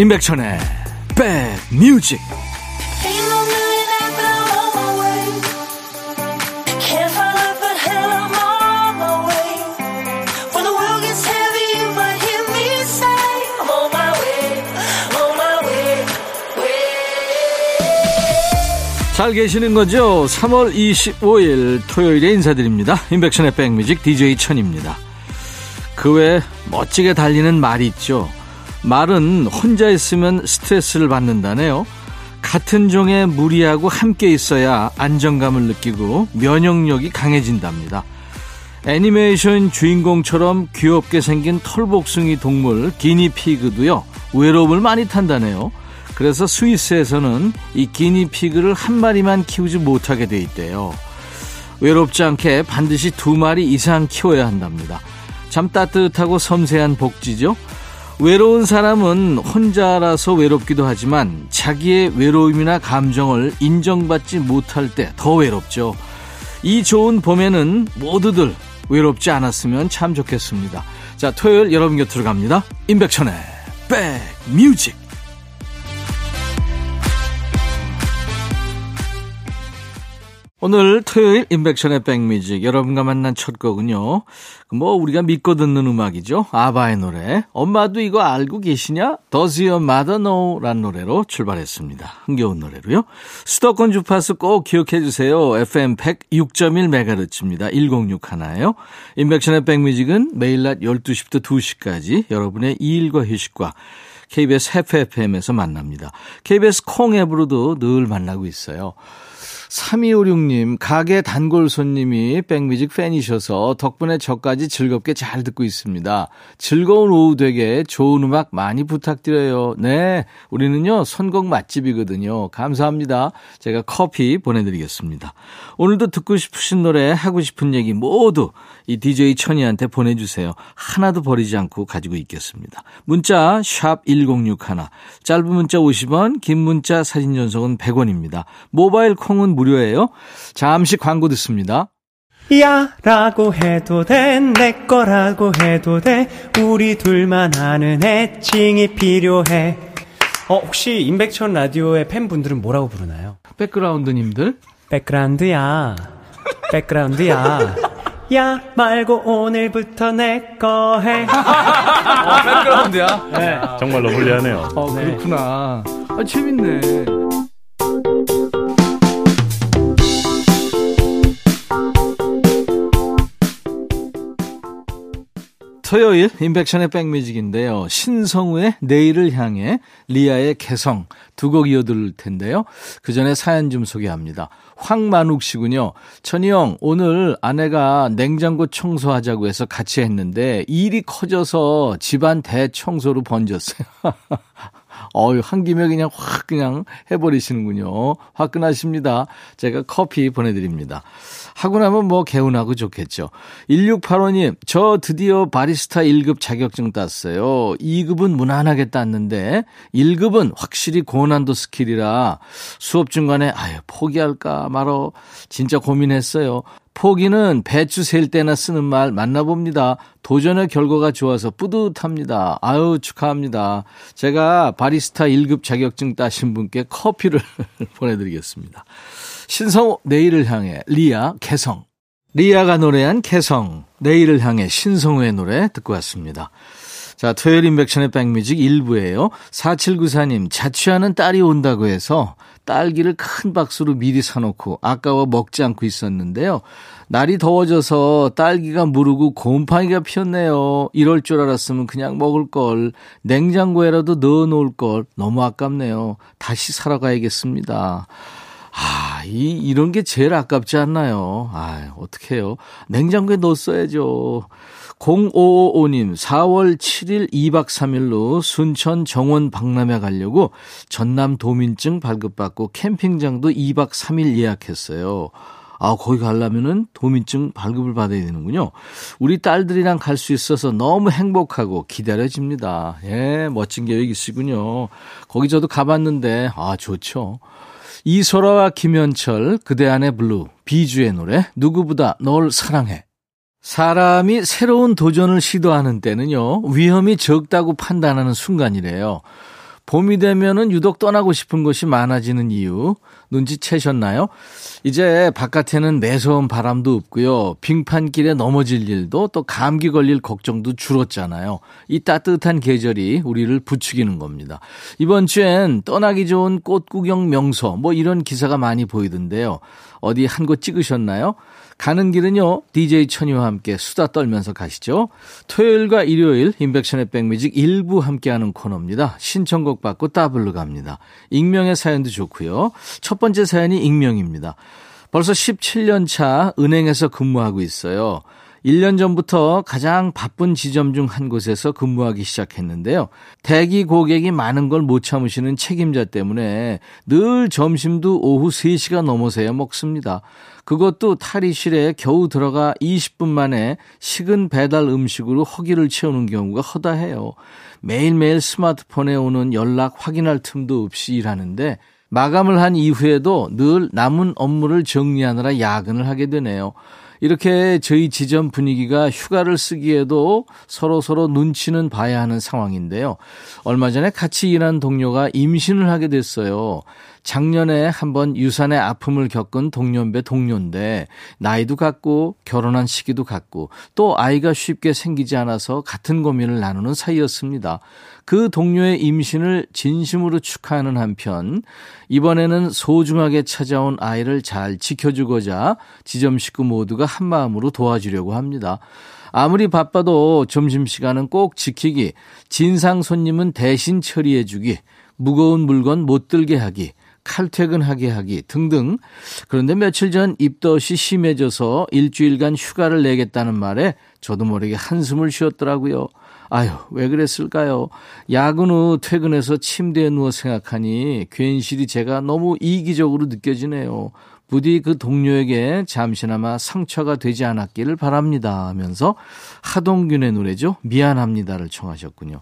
임백천의 백뮤직 잘 계시는 거죠? 3월 25일 토요일에 인사드립니다. 임백천의 백뮤직 DJ 천입니다. 그 외 멋지게 달리는 말이 있죠. 말은 혼자 있으면 스트레스를 받는다네요. 같은 종의 무리하고 함께 있어야 안정감을 느끼고 면역력이 강해진답니다. 애니메이션 주인공처럼 귀엽게 생긴 털복숭이 동물 기니피그도요 외로움을 많이 탄다네요. 그래서 스위스에서는 이 기니피그를 한 마리만 키우지 못하게 돼 있대요. 외롭지 않게 반드시 두 마리 이상 키워야 한답니다. 참 따뜻하고 섬세한 복지죠. 외로운 사람은 혼자라서 외롭기도 하지만 자기의 외로움이나 감정을 인정받지 못할 때 더 외롭죠. 이 좋은 봄에는 모두들 외롭지 않았으면 참 좋겠습니다. 자, 토요일 여러분 곁으로 갑니다. 임백천의 백뮤직. 오늘 토요일 인백션의 백뮤직 여러분과 만난 첫 곡은요. 뭐 우리가 믿고 듣는 음악이죠. 아바의 노래. 엄마도 이거 알고 계시냐? Does your mother know? 라는 노래로 출발했습니다. 흥겨운 노래로요. 수도권 주파수 꼭 기억해 주세요. FM 106.1MHz입니다. 106 하나예요. 인백션의 백뮤직은 매일 낮 12시부터 2시까지 여러분의 일과 휴식과 KBS 해프 FM에서 만납니다. KBS 콩 앱으로도 늘 만나고 있어요. 3256님, 가게 단골 손님이 백뮤직 팬이셔서 덕분에 저까지 즐겁게 잘 듣고 있습니다. 즐거운 오후 되게 좋은 음악 많이 부탁드려요. 네, 우리는요, 선곡 맛집이거든요. 감사합니다. 제가 커피 보내드리겠습니다. 오늘도 듣고 싶으신 노래, 하고 싶은 얘기 모두 이 DJ 천이한테 보내주세요. 하나도 버리지 않고 가지고 있겠습니다. 문자, 샵 1061, 짧은 문자 50원, 긴 문자 사진 전송은 100원입니다. 모바일 콩은 무료예요. 잠시 광고 듣습니다. 야 라고 해도 돼 내 거라고 해도 돼 우리 둘만 아는 애칭이 필요해 어 혹시 임백천 라디오의 팬분들은 뭐라고 부르나요? 백그라운드님들 백그라운드야 백그라운드야 야 말고 오늘부터 내 거 해. 어, 백그라운드야? 네. 정말로 불리하네요. 어, 그렇구나. 아, 재밌네. 토요일 인백션의 백뮤직인데요. 신성우의 내일을 향해 리아의 개성 두 곡 이어들 텐데요. 그 전에 사연 좀 소개합니다. 황만욱 씨군요. 천희 형 오늘 아내가 냉장고 청소하자고 해서 같이 했는데 일이 커져서 집안 대청소로 번졌어요. 어유 한 김에 그냥 확 그냥 해버리시는군요. 화끈하십니다. 제가 커피 보내드립니다. 하고 나면 뭐 개운하고 좋겠죠. 1685님, 저 드디어 바리스타 1급 자격증 땄어요. 2급은 무난하게 땄는데 1급은 확실히 고난도 스킬이라 수업 중간에 아유 포기할까 말어 진짜 고민했어요. 포기는 배추 셀 때나 쓰는 말 만나봅니다. 도전의 결과가 좋아서 뿌듯합니다. 아유, 축하합니다. 제가 바리스타 1급 자격증 따신 분께 커피를 보내드리겠습니다. 신성우, 내일을 향해, 리아, 개성. 리아가 노래한 개성, 내일을 향해 신성우의 노래 듣고 왔습니다. 자, 토요일 임백천의 백뮤직 1부예요. 4794님, 자취하는 딸이 온다고 해서 딸기를 큰 박스로 미리 사놓고 아까워 먹지 않고 있었는데요. 날이 더워져서 딸기가 무르고 곰팡이가 피었네요. 이럴 줄 알았으면 그냥 먹을 걸. 냉장고에라도 넣어 놓을 걸. 너무 아깝네요. 다시 사러 가야겠습니다. 아, 이, 이런 게 제일 아깝지 않나요? 아, 어떡해요. 냉장고에 넣었어야죠. 0555님, 4월 7일 2박 3일로 순천 정원 박람회 가려고 전남 도민증 발급받고 캠핑장도 2박 3일 예약했어요. 아, 거기 가려면은 도민증 발급을 받아야 되는군요. 우리 딸들이랑 갈 수 있어서 너무 행복하고 기다려집니다. 예, 멋진 계획 있으군요. 거기 저도 가봤는데, 아, 좋죠. 이소라와 김현철, 그대 안의 블루, 비주의 노래, 누구보다 널 사랑해. 사람이 새로운 도전을 시도하는 때는요, 위험이 적다고 판단하는 순간이래요. 봄이 되면은 유독 떠나고 싶은 곳이 많아지는 이유 눈치채셨나요? 이제 바깥에는 매서운 바람도 없고요. 빙판길에 넘어질 일도 또 감기 걸릴 걱정도 줄었잖아요. 이 따뜻한 계절이 우리를 부추기는 겁니다. 이번 주엔 떠나기 좋은 꽃 구경 명소 뭐 이런 기사가 많이 보이던데요. 어디 한 곳 찍으셨나요? 가는 길은요, DJ 천이와 함께 수다 떨면서 가시죠. 토요일과 일요일, 인백션의 백뮤직 일부 함께하는 코너입니다. 신청곡 받고 따블로 갑니다. 익명의 사연도 좋고요. 첫 번째 사연이 익명입니다. 벌써 17년 차 은행에서 근무하고 있어요. 1년 전부터 가장 바쁜 지점 중 한 곳에서 근무하기 시작했는데요. 대기 고객이 많은 걸 못 참으시는 책임자 때문에 늘 점심도 오후 3시가 넘어서야 먹습니다. 그것도 탈의실에 겨우 들어가 20분 만에 식은 배달 음식으로 허기를 채우는 경우가 허다해요. 매일매일 스마트폰에 오는 연락 확인할 틈도 없이 일하는데 마감을 한 이후에도 늘 남은 업무를 정리하느라 야근을 하게 되네요. 이렇게 저희 지점 분위기가 휴가를 쓰기에도 서로 서로 눈치는 봐야 하는 상황인데요. 얼마 전에 같이 일한 동료가 임신을 하게 됐어요. 작년에 한번 유산의 아픔을 겪은 동년배 동료인데 나이도 같고 결혼한 시기도 같고 또 아이가 쉽게 생기지 않아서 같은 고민을 나누는 사이였습니다. 그 동료의 임신을 진심으로 축하하는 한편 이번에는 소중하게 찾아온 아이를 잘 지켜주고자 지점 식구 모두가 한마음으로 도와주려고 합니다. 아무리 바빠도 점심시간은 꼭 지키기, 진상 손님은 대신 처리해주기, 무거운 물건 못 들게 하기, 칼퇴근하게 하기 등등. 그런데 며칠 전 입덧이 심해져서 일주일간 휴가를 내겠다는 말에 저도 모르게 한숨을 쉬었더라고요. 아유, 왜 그랬을까요? 야근 후 퇴근해서 침대에 누워 생각하니 괜시리 제가 너무 이기적으로 느껴지네요. 부디 그 동료에게 잠시나마 상처가 되지 않았기를 바랍니다 하면서 하동균의 노래죠. 미안합니다를 청하셨군요.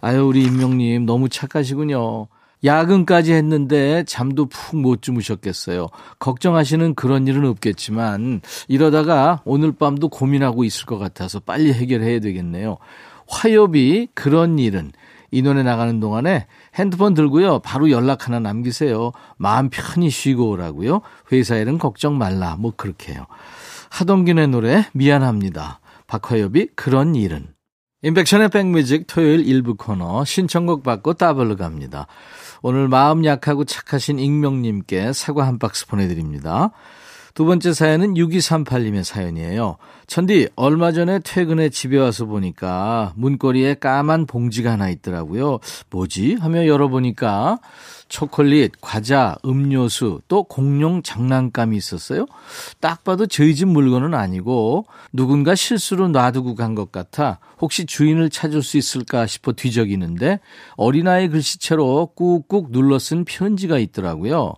아유, 우리 임명님 너무 착하시군요. 야근까지 했는데 잠도 푹 못 주무셨겠어요. 걱정하시는 그런 일은 없겠지만 이러다가 오늘 밤도 고민하고 있을 것 같아서 빨리 해결해야 되겠네요. 화요비 그런 일은 이 노래 나가는 동안에 핸드폰 들고요. 바로 연락 하나 남기세요. 마음 편히 쉬고 오라고요. 회사 일은 걱정 말라. 뭐 그렇게 해요. 하동균의 노래 미안합니다. 박화엽이 그런 일은. 인백션의 백뮤직 토요일 일부 코너 신청곡 받고 따블로 갑니다. 오늘 마음 약하고 착하신 익명님께 사과 한 박스 보내드립니다. 두 번째 사연은 6238님의 사연이에요. 천디, 얼마 전에 퇴근해 집에 와서 보니까 문고리에 까만 봉지가 하나 있더라고요. 뭐지? 하며 열어보니까 초콜릿, 과자, 음료수, 또 공룡 장난감이 있었어요. 딱 봐도 저희 집 물건은 아니고 누군가 실수로 놔두고 간 것 같아 혹시 주인을 찾을 수 있을까 싶어 뒤적이는데 어린아이 글씨체로 꾹꾹 눌러 쓴 편지가 있더라고요.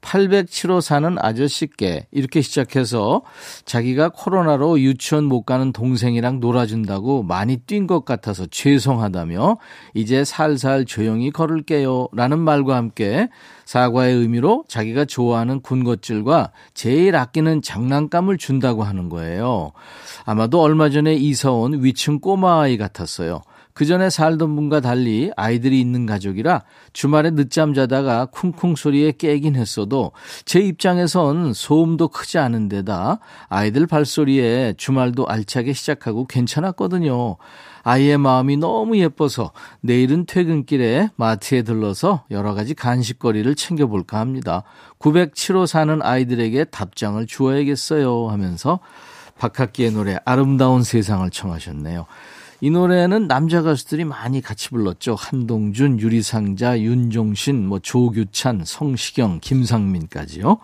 807호 사는 아저씨께 이렇게 시작해서 자기가 코로나로 유치원 못 가는 동생이랑 놀아준다고 많이 뛴 것 같아서 죄송하다며 이제 살살 조용히 걸을게요 라는 말과 함께 사과의 의미로 자기가 좋아하는 군것질과 제일 아끼는 장난감을 준다고 하는 거예요. 아마도 얼마 전에 이사 온 위층 꼬마아이 같았어요. 그 전에 살던 분과 달리 아이들이 있는 가족이라 주말에 늦잠 자다가 쿵쿵 소리에 깨긴 했어도 제 입장에선 소음도 크지 않은 데다 아이들 발소리에 주말도 알차게 시작하고 괜찮았거든요. 아이의 마음이 너무 예뻐서 내일은 퇴근길에 마트에 들러서 여러 가지 간식거리를 챙겨볼까 합니다. 907호 사는 아이들에게 답장을 주어야겠어요 하면서 박학기의 노래 아름다운 세상을 청하셨네요. 이 노래는 남자 가수들이 많이 같이 불렀죠. 한동준, 유리상자, 윤종신, 뭐 조규찬, 성시경, 김상민까지요.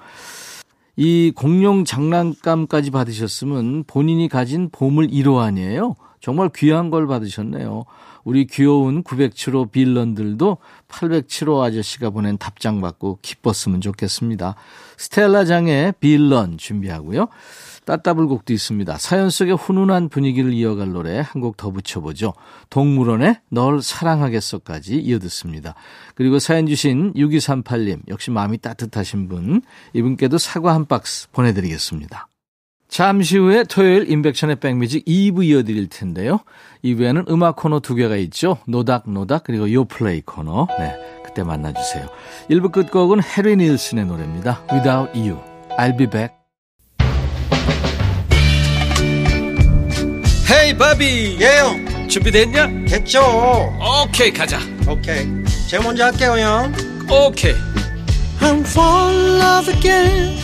이 공룡 장난감까지 받으셨으면 본인이 가진 보물 1호 아니에요? 정말 귀한 걸 받으셨네요. 우리 귀여운 907호 빌런들도 807호 아저씨가 보낸 답장 받고 기뻤으면 좋겠습니다. 스텔라 장의 빌런 준비하고요. 따따블곡도 있습니다. 사연 속의 훈훈한 분위기를 이어갈 노래 한 곡 더 붙여보죠. 동물원의 널 사랑하겠어까지 이어듣습니다. 그리고 사연 주신 6238님 역시 마음이 따뜻하신 분 이분께도 사과 한 박스 보내드리겠습니다. 잠시 후에 토요일 인백션의 백뮤직 2부 이어드릴 텐데요. 2부에는 음악 코너 두 개가 있죠. 노닥노닥 그리고 요플레이 코너. 네, 그때 만나주세요. 1부 끝곡은 해리 닐슨의 노래입니다. Without You. I'll be back. 헤이 바비 예영 준비됐냐? 됐죠 오케이 가자 오케이 제가 먼저 할게요 형 오케이 I'm fall in love again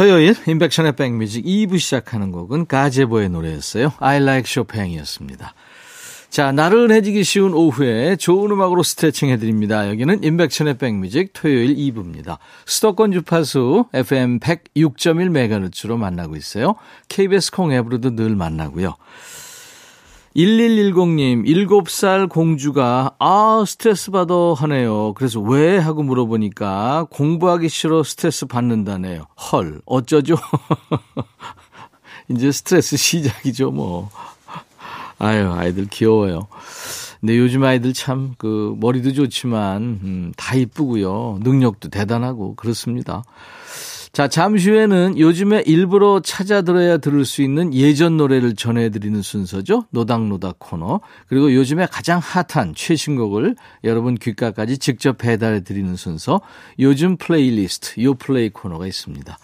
토요일 인백션의 백뮤직 2부 시작하는 곡은 가제보의 노래였어요. I like Chopin이었습니다. 자, 나른해지기 쉬운 오후에 좋은 음악으로 스트레칭 해드립니다. 여기는 인백션의 백뮤직 토요일 2부입니다. 수도권 주파수 FM 106.1MHz로 만나고 있어요. KBS 콩 앱으로도 늘 만나고요. 1110님, 7살 공주가, 아, 스트레스 받아 하네요. 그래서 왜? 하고 물어보니까 공부하기 싫어 스트레스 받는다네요. 헐, 어쩌죠? 이제 스트레스 시작이죠, 뭐. 아유, 아이들 귀여워요. 근데 요즘 아이들 참, 그, 머리도 좋지만, 음, 다 이쁘고요. 능력도 대단하고, 그렇습니다. 자, 잠시 후에는 요즘에 일부러 찾아 들어야 들을 수 있는 예전 노래를 전해드리는 순서죠. 노닥노닥 코너. 그리고 요즘에 가장 핫한 최신곡을 여러분 귓가까지 직접 배달해 드리는 순서. 요즘 플레이리스트, 요 플레이 코너가 있습니다.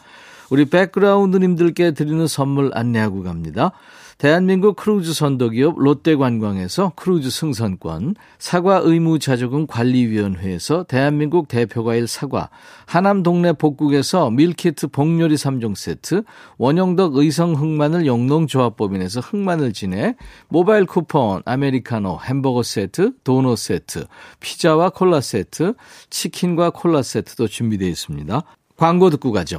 우리 백그라운드님들께 드리는 선물 안내하고 갑니다. 대한민국 크루즈 선도기업 롯데관광에서 크루즈 승선권, 사과 의무 자조금 관리위원회에서 대한민국 대표과일 사과, 하남 동네 복국에서 밀키트 복요리 3종 세트, 원형덕 의성 흑마늘 영농조합법인에서 흑마늘 진액, 모바일 쿠폰, 아메리카노, 햄버거 세트, 도넛 세트, 피자와 콜라 세트, 치킨과 콜라 세트도 준비되어 있습니다. 광고 듣고 가죠.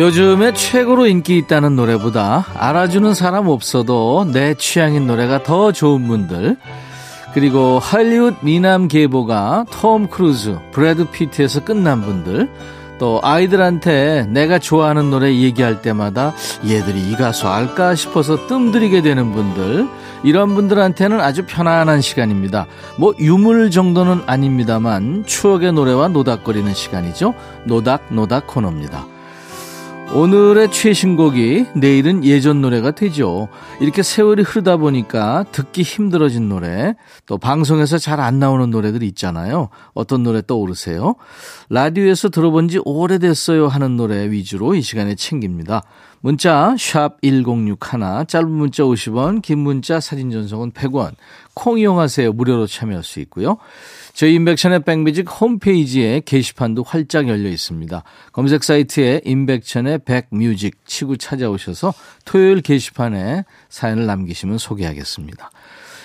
요즘에 최고로 인기 있다는 노래보다 알아주는 사람 없어도 내 취향인 노래가 더 좋은 분들 그리고 할리우드 미남 계보가 톰 크루즈, 브래드 피트에서 끝난 분들 또 아이들한테 내가 좋아하는 노래 얘기할 때마다 얘들이 이 가수 알까 싶어서 뜸들이게 되는 분들 이런 분들한테는 아주 편안한 시간입니다. 뭐 유물 정도는 아닙니다만 추억의 노래와 노닥거리는 시간이죠. 노닥 노닥 코너입니다. 오늘의 최신곡이 내일은 예전 노래가 되죠. 이렇게 세월이 흐르다 보니까 듣기 힘들어진 노래, 또 방송에서 잘 안 나오는 노래들이 있잖아요. 어떤 노래 떠오르세요? 라디오에서 들어본 지 오래됐어요 하는 노래 위주로 이 시간에 챙깁니다. 문자 1061, 짧은 문자 50원, 긴 문자 사진 전송은 100원. 콩 이용하세요. 무료로 참여할 수 있고요. 저희 인백천의 백뮤직 홈페이지에 게시판도 활짝 열려 있습니다. 검색 사이트에 인백천의 백뮤직 치고 찾아오셔서 토요일 게시판에 사연을 남기시면 소개하겠습니다.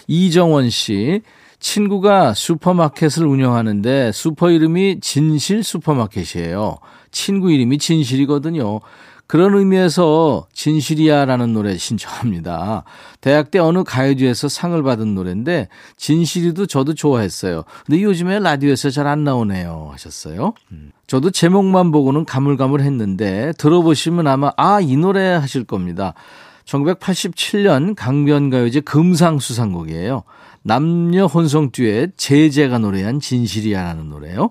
이정원 씨, 친구가 슈퍼마켓을 운영하는데 슈퍼 이름이 진실 슈퍼마켓이에요. 친구 이름이 진실이거든요. 그런 의미에서 진실이야라는 노래 신청합니다. 대학 때 어느 가요제에서 상을 받은 노래인데 진실이도 저도 좋아했어요. 근데 요즘에 라디오에서 잘 안 나오네요 하셨어요. 음. 저도 제목만 보고는 가물가물했는데 들어보시면 아마 아 이 노래 하실 겁니다. 1987년 강변가요제 금상수상곡이에요. 남녀 혼성 듀엣 제재가 노래한 진실이야라는 노래요.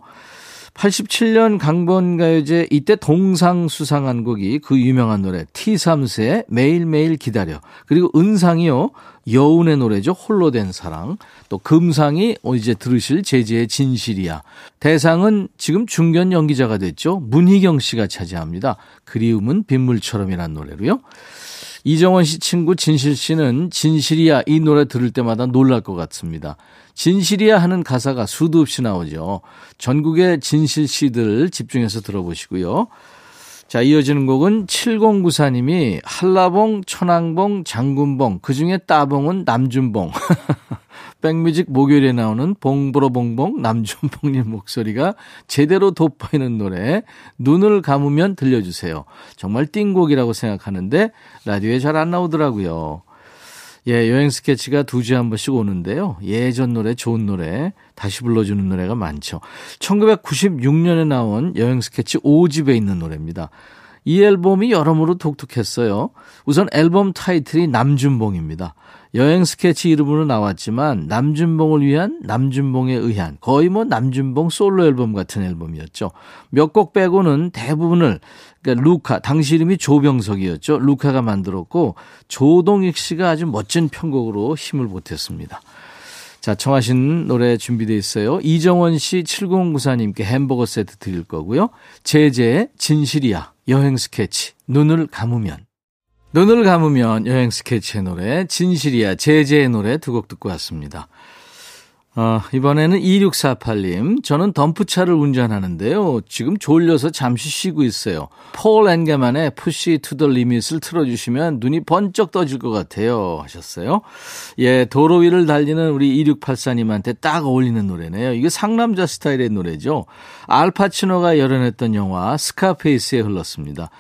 87년 강번가요제 이때 동상 수상한 곡이 그 유명한 노래 T3세의 매일매일 기다려. 그리고 은상이요. 여운의 노래죠. 홀로 된 사랑. 또 금상이 이제 들으실 제재의 진실이야. 대상은 지금 중견 연기자가 됐죠. 문희경 씨가 차지합니다. 그리움은 빗물처럼이란 노래로요. 이정원 씨 친구 진실 씨는 진실이야 이 노래 들을 때마다 놀랄 것 같습니다. 진실이야 하는 가사가 수도 없이 나오죠. 전국의 진실 씨들 집중해서 들어보시고요. 자, 이어지는 곡은 7094님이 한라봉, 천왕봉, 장군봉, 그 중에 따봉은 남준봉. 백뮤직 목요일에 나오는 봉브로봉봉 남준봉님 목소리가 제대로 돋보이는 노래 눈을 감으면 들려주세요. 정말 띵곡이라고 생각하는데 라디오에 잘 안 나오더라고요. 예, 여행 스케치가 두 주에 한 번씩 오는데요. 예전 노래, 좋은 노래, 다시 불러주는 노래가 많죠. 1996년에 나온 여행 스케치 5집에 있는 노래입니다. 이 앨범이 여러모로 독특했어요. 우선 앨범 타이틀이 남준봉입니다. 여행 스케치 이름으로 나왔지만 남준봉을 위한 남준봉에 의한 거의 뭐 남준봉 솔로 앨범 같은 앨범이었죠. 몇 곡 빼고는 대부분을 그러니까 루카 당시 이름이 조병석이었죠. 루카가 만들었고 조동익 씨가 아주 멋진 편곡으로 힘을 보탰습니다. 자, 청하신 노래 준비되어 있어요. 이정원 씨 7094님께 햄버거 세트 드릴 거고요. 제재의 진실이야. 여행 스케치. 눈을 감으면. 눈을 감으면 여행 스케치의 노래, 진실이야, 제재의 노래 두 곡 듣고 왔습니다. 어, 이번에는 2648님. 저는 덤프차를 운전하는데요. 지금 졸려서 잠시 쉬고 있어요. Paul Engemann의 Push to the Limit을 틀어주시면 눈이 번쩍 떠질 것 같아요. 하셨어요. 예, 도로 위를 달리는 우리 2684님한테 딱 어울리는 노래네요. 이게 상남자 스타일의 노래죠. 알파치노가 열연했던 영화 스카페이스에 흘렀습니다.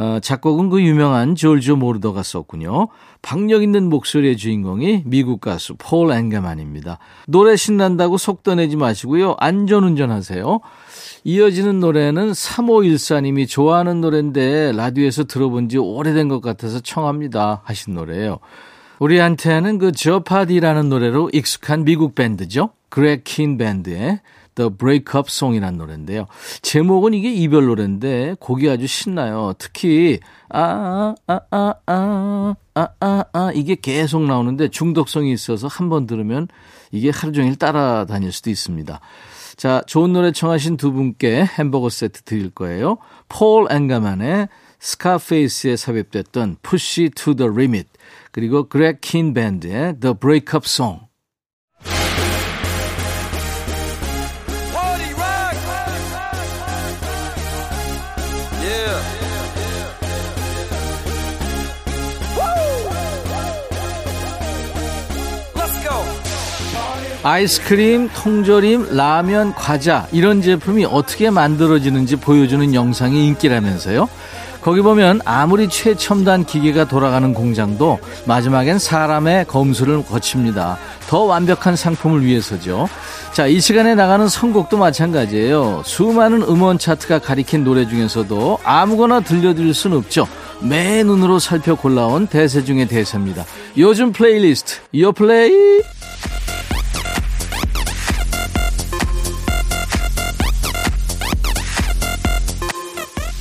어, 작곡은 그 유명한 졸조 모르더가 썼군요. 박력 있는 목소리의 주인공이 미국 가수 폴 앵가만입니다. 노래 신난다고 속도 내지 마시고요. 안전운전 하세요. 이어지는 노래는 3514님이 좋아하는 노래인데 라디오에서 들어본 지 오래된 것 같아서 청합니다 하신 노래예요. 우리한테는 그 저파디라는 노래로 익숙한 미국 밴드죠. 그렉 킨 밴드의 The Breakup Song이라는 노래인데요. 제목은 이게 이별 노래인데 곡이 아주 신나요. 특히 아, 아, 아, 아, 아, 아, 아, 이게 계속 나오는데 중독성이 있어서 한 번 들으면 이게 하루 종일 따라다닐 수도 있습니다. 자, 좋은 노래 청하신 두 분께 햄버거 세트 드릴 거예요. 폴 앵가만의 스카페이스에 삽입됐던 Push to the Limit 그리고 그렉 킨 밴드의 The Breakup Song 아이스크림, 통조림, 라면, 과자 이런 제품이 어떻게 만들어지는지 보여주는 영상이 인기라면서요. 거기 보면 아무리 최첨단 기계가 돌아가는 공장도 마지막엔 사람의 검수를 거칩니다. 더 완벽한 상품을 위해서죠. 자, 이 시간에 나가는 선곡도 마찬가지예요. 수많은 음원 차트가 가리킨 노래 중에서도 아무거나 들려드릴 수는 없죠. 매의 눈으로 살펴 골라온 대세 중의 대세입니다. 요즘 플레이리스트, 이어 플레이!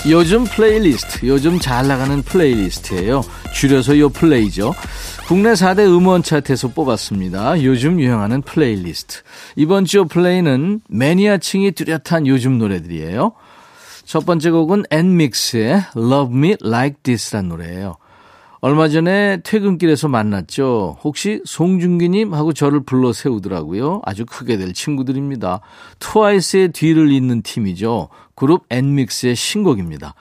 요즘 플레이리스트, 요즘 잘 나가는 playlist예요. 줄여서 요 플레이죠. 국내 4대 음원 차트에서 뽑았습니다. 요즘 유행하는 플레이리스트. 이번 주 요 플레이는 매니아층이 뚜렷한 요즘 노래들이에요. 첫 번째 곡은 엔믹스의 Love Me Like This란 노래예요. 얼마 전에 퇴근길에서 만났죠. 혹시 송중기님하고 저를 불러 세우더라고요. 아주 크게 될 친구들입니다. 트와이스의 뒤를 잇는 팀이죠. 그룹 엔믹스의 신곡입니다.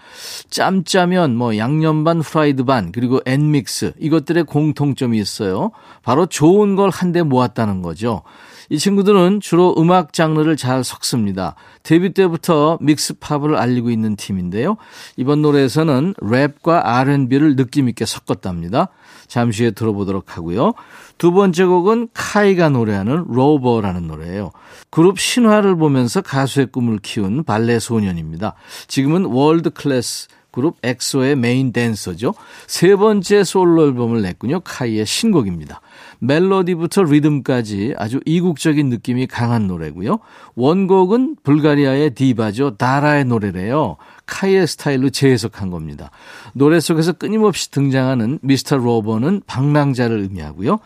짬짜면 뭐 양념 반 프라이드 반 그리고 엔믹스 이것들의 공통점이 있어요. 바로 좋은 걸 한데 모았다는 거죠. 이 친구들은 주로 음악 장르를 잘 섞습니다. 데뷔 때부터 mix pop을 알리고 있는 팀인데요. 이번 노래에서는 랩과 R&B를 느낌 있게 섞었답니다. 잠시 후에 들어보도록 하고요. 두 번째 곡은 카이가 노래하는 Rover라는 노래예요. 그룹 신화를 보면서 가수의 꿈을 키운 발레 소년입니다. 지금은 world class 그룹 엑소의 메인 댄서죠. 세 번째 솔로 앨범을 냈군요. 카이의 신곡입니다. 멜로디부터 리듬까지 아주 이국적인 느낌이 강한 노래고요. 원곡은 불가리아의 디바죠. 다라의 노래래요. 카이의 스타일로 재해석한 겁니다. 노래 속에서 끊임없이 등장하는 미스터 로버는 방랑자를 의미하고요.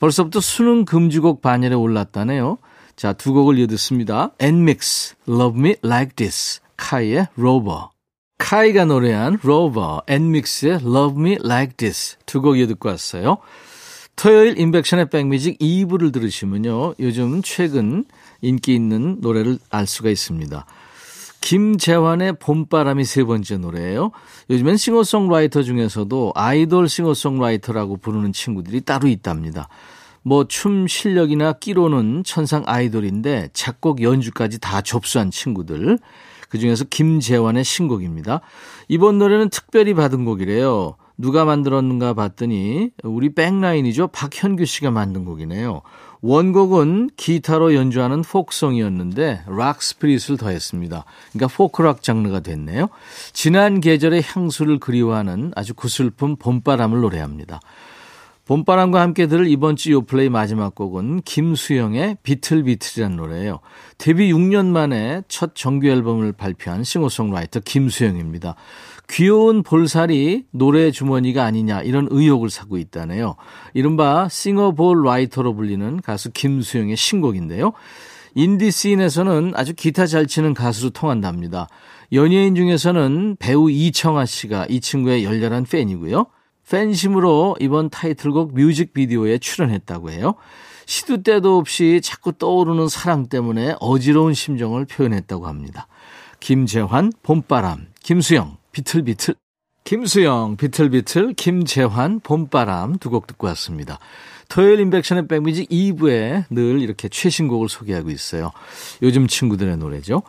벌써부터 수능 금지곡 반열에 올랐다네요. 자, 두 곡을 이어듣습니다. 엔믹스, Love Me Like This, 카이의 Rover. 카이가 노래한 Rover, 엔믹스의 Love Me Like This 두 곡 이어듣고 왔어요. 토요일 임백천의 백뮤직 2부를 들으시면요. 요즘 최근 인기 있는 노래를 알 수가 있습니다. 김재환의 봄바람이 세 번째 노래예요. 요즘엔 싱어송라이터 중에서도 아이돌 싱어송라이터라고 부르는 친구들이 따로 있답니다. 뭐 춤 실력이나 끼로는 천상 아이돌인데 작곡 연주까지 다 접수한 친구들. 그중에서 김재환의 신곡입니다. 이번 노래는 특별히 받은 곡이래요. 누가 만들었는가 봤더니 우리 백라인이죠. 박현규 씨가 만든 곡이네요. 원곡은 기타로 연주하는 포크송이었는데 rock spirit을 더했습니다. 그러니까 포크락 장르가 됐네요. 지난 계절의 향수를 그리워하는 아주 구슬픈 봄바람을 노래합니다. 봄바람과 함께 들을 이번 주 요플레이 마지막 곡은 김수영의 비틀비틀이라는 노래예요. 데뷔 6년 만에 첫 정규 앨범을 발표한 싱어송라이터 김수영입니다. 귀여운 볼살이 노래 주머니가 아니냐 이런 의혹을 사고 있다네요. 이른바 싱어볼 라이터로 불리는 가수 김수영의 신곡인데요. 인디 씬에서는 아주 기타 잘 치는 가수로 통한답니다. 연예인 중에서는 배우 이청아 씨가 이 친구의 열렬한 팬이고요. 팬심으로 이번 타이틀곡 뮤직비디오에 출연했다고 해요. 시도 때도 없이 자꾸 떠오르는 사랑 때문에 어지러운 심정을 표현했다고 합니다. 김재환, 봄바람, 김수영, 비틀비틀. 김수영, 비틀비틀, 김재환, 봄바람 두 곡 듣고 왔습니다. 토요일 인백션의 백뮤직 2부에 늘 이렇게 최신곡을 소개하고 있어요. 요즘 친구들의 노래죠.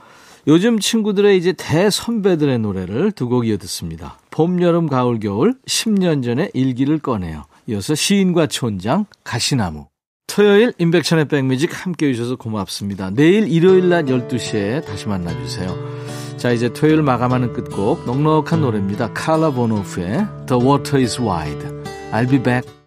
요즘 친구들의 이제 대선배들의 노래를 두 곡 이어 듣습니다. 봄, 여름, 가을, 겨울 10년 전의 일기를 꺼내요. 이어서 시인과 촌장, 가시나무. 토요일 인백션의 백뮤직 함께 해주셔서 고맙습니다. 내일 일요일 낮 12시에 다시 만나주세요. 자, 이제 토요일 마감하는 끝곡 넉넉한 노래입니다. 칼라 보노프의 The Water is Wide. I'll be back.